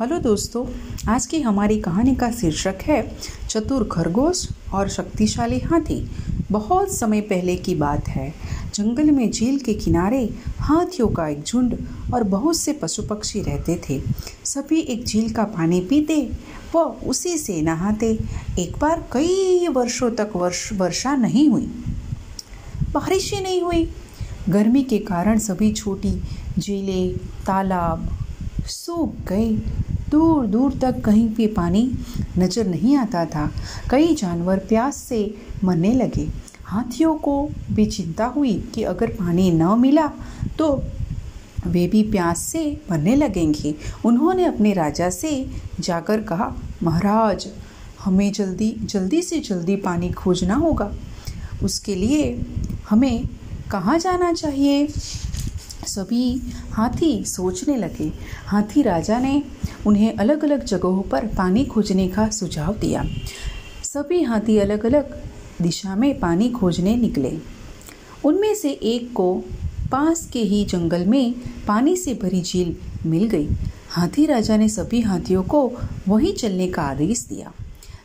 Hello दोस्तों, आज की हमारी कहानी का शीर्षक है चतुर खरगोश और शक्तिशाली हाथी। बहुत समय पहले की बात है। जंगल में झील के किनारे हाथियों का एक झुंड और बहुत से पशु पक्षी रहते थे। सभी एक झील का पानी पीते, व उसी से नहाते। एक बार कई वर्षों तक वर्ष, वर्षा नहीं हुई। बारिश ही नहीं हुई। गर्मी के कारण सभी छोटी झीलें, तालाब सूख गए दूर दूर तक कहीं भी पानी नज़र नहीं आता था। कई जानवर प्यास से मरने लगे। हाथियों को भी चिंता हुई कि अगर पानी न मिला तो वे भी प्यास से मरने लगेंगे। उन्होंने अपने राजा से जाकर कहा, महाराज, हमें जल्दी जल्दी से जल्दी पानी खोजना होगा। उसके लिए हमें कहाँ जाना चाहिए? सभी हाथी सोचने लगे। हाथी राजा ने उन्हें अलग अलग जगहों पर पानी खोजने का सुझाव दिया। सभी हाथी अलग अलग दिशा में पानी खोजने निकले। उनमें से एक को पास के ही जंगल में पानी से भरी झील मिल गई। हाथी राजा ने सभी हाथियों को वहीं चलने का आदेश दिया।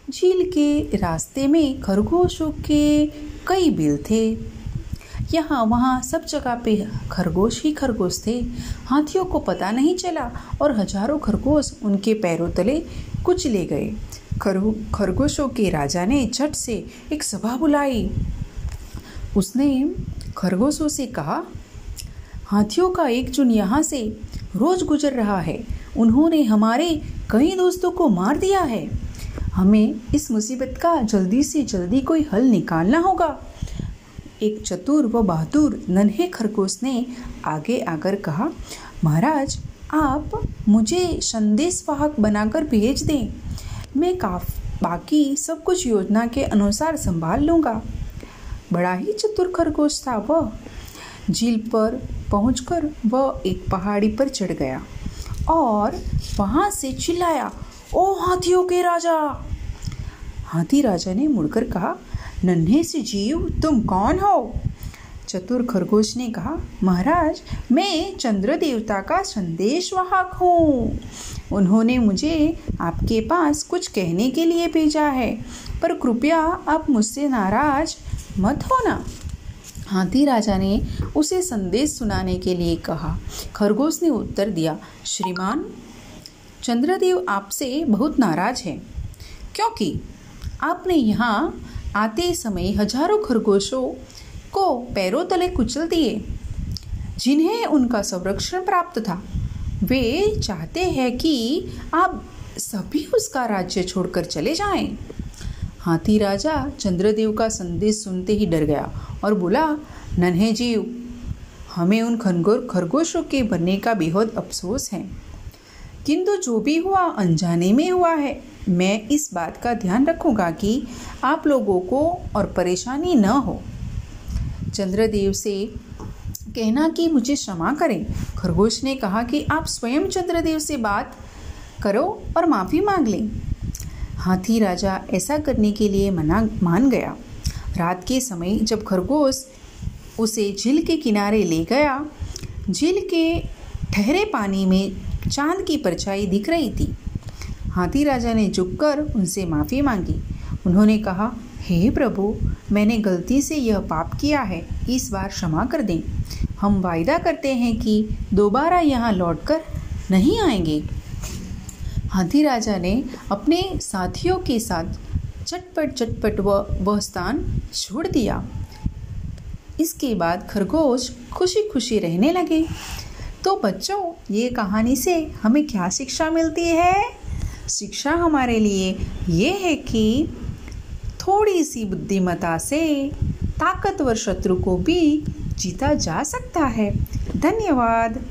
झील के रास्ते में खरगोशों के कई बिल थे। यहाँ वहाँ सब जगह पे खरगोश ही खरगोश थे। हाथियों को पता नहीं चला और हज़ारों खरगोश उनके पैरों तले कुछ ले गए। खरगोशों के राजा ने झट से एक सभा बुलाई। उसने खरगोशों से कहा, हाथियों का एक चुन यहाँ से रोज गुजर रहा है। उन्होंने हमारे कई दोस्तों को मार दिया है। हमें इस मुसीबत का जल्दी से जल्दी कोई हल निकालना होगा। एक चतुर व बहादुर नन्हे खरगोश ने आगे आकर कहा, महाराज, आप मुझे संदेश वाहक बनाकर भेज दें। मैं काफ, बाकी सब कुछ योजना के अनुसार संभाल लूँगा। बड़ा ही चतुर खरगोश था वह। झील पर पहुंचकर वह एक पहाड़ी पर चढ़ गया और वहाँ से चिल्लाया, ओ हाथियों के राजा! हाथी राजा ने मुड़कर कहा नन्हे से जीव, तुम कौन हो? चतुर खरगोश ने कहा, महाराज, मैं चंद्र देवता का संदेशवाहक हूँ। उन्होंने मुझे आपके पास कुछ कहने के लिए भेजा है, पर कृपया आप मुझसे नाराज़ मत होना। हाथी राजा ने उसे संदेश सुनाने के लिए कहा। खरगोश ने उत्तर दिया, श्रीमान, चंद्रदेव आपसे बहुत नाराज़ है। क्योंकि आपने यहाँ आते समय हज़ारों खरगोशों को पैरों तले कुचल दिए। जिन्हें उनका संरक्षण प्राप्त था। वे चाहते हैं कि आप सभी उसका राज्य छोड़कर चले जाएँ। हाथी राजा चंद्रदेव का संदेश सुनते ही डर गया और बोला, नन्हे जीव, हमें उन खनगोर खरगोशों के बनने का बेहद अफसोस है। किंतु जो भी हुआ, अनजाने में हुआ है। मैं इस बात का ध्यान रखूँगा कि आप लोगों को और परेशानी न हो। चंद्रदेव से कहना कि मुझे क्षमा करें। खरगोश ने कहा कि आप स्वयं चंद्रदेव से बात करो और माफ़ी मांग लें। हाथी राजा ऐसा करने के लिए मना, मान गया। रात के समय जब खरगोश उसे झील के किनारे ले गया, झील के ठहरे पानी में चाँद की परछाई दिख रही थी। हाथी राजा ने झुककर उनसे माफ़ी मांगी। उन्होंने कहा, हे प्रभु, मैंने गलती से यह पाप किया है, इस बार क्षमा कर दें। हम वायदा करते हैं कि दोबारा यहाँ लौटकर नहीं आएँगे। हाथी राजा ने अपने साथियों के साथ चटपट चटपट व वह स्थान छोड़ दिया। इसके बाद खरगोश खुशी खुशी रहने लगे। तो बच्चों, ये कहानी से हमें क्या शिक्षा मिलती है? शिक्षा हमारे लिए ये है कि थोड़ी सी बुद्धिमता से ताकतवर शत्रु को भी जीता जा सकता है। धन्यवाद।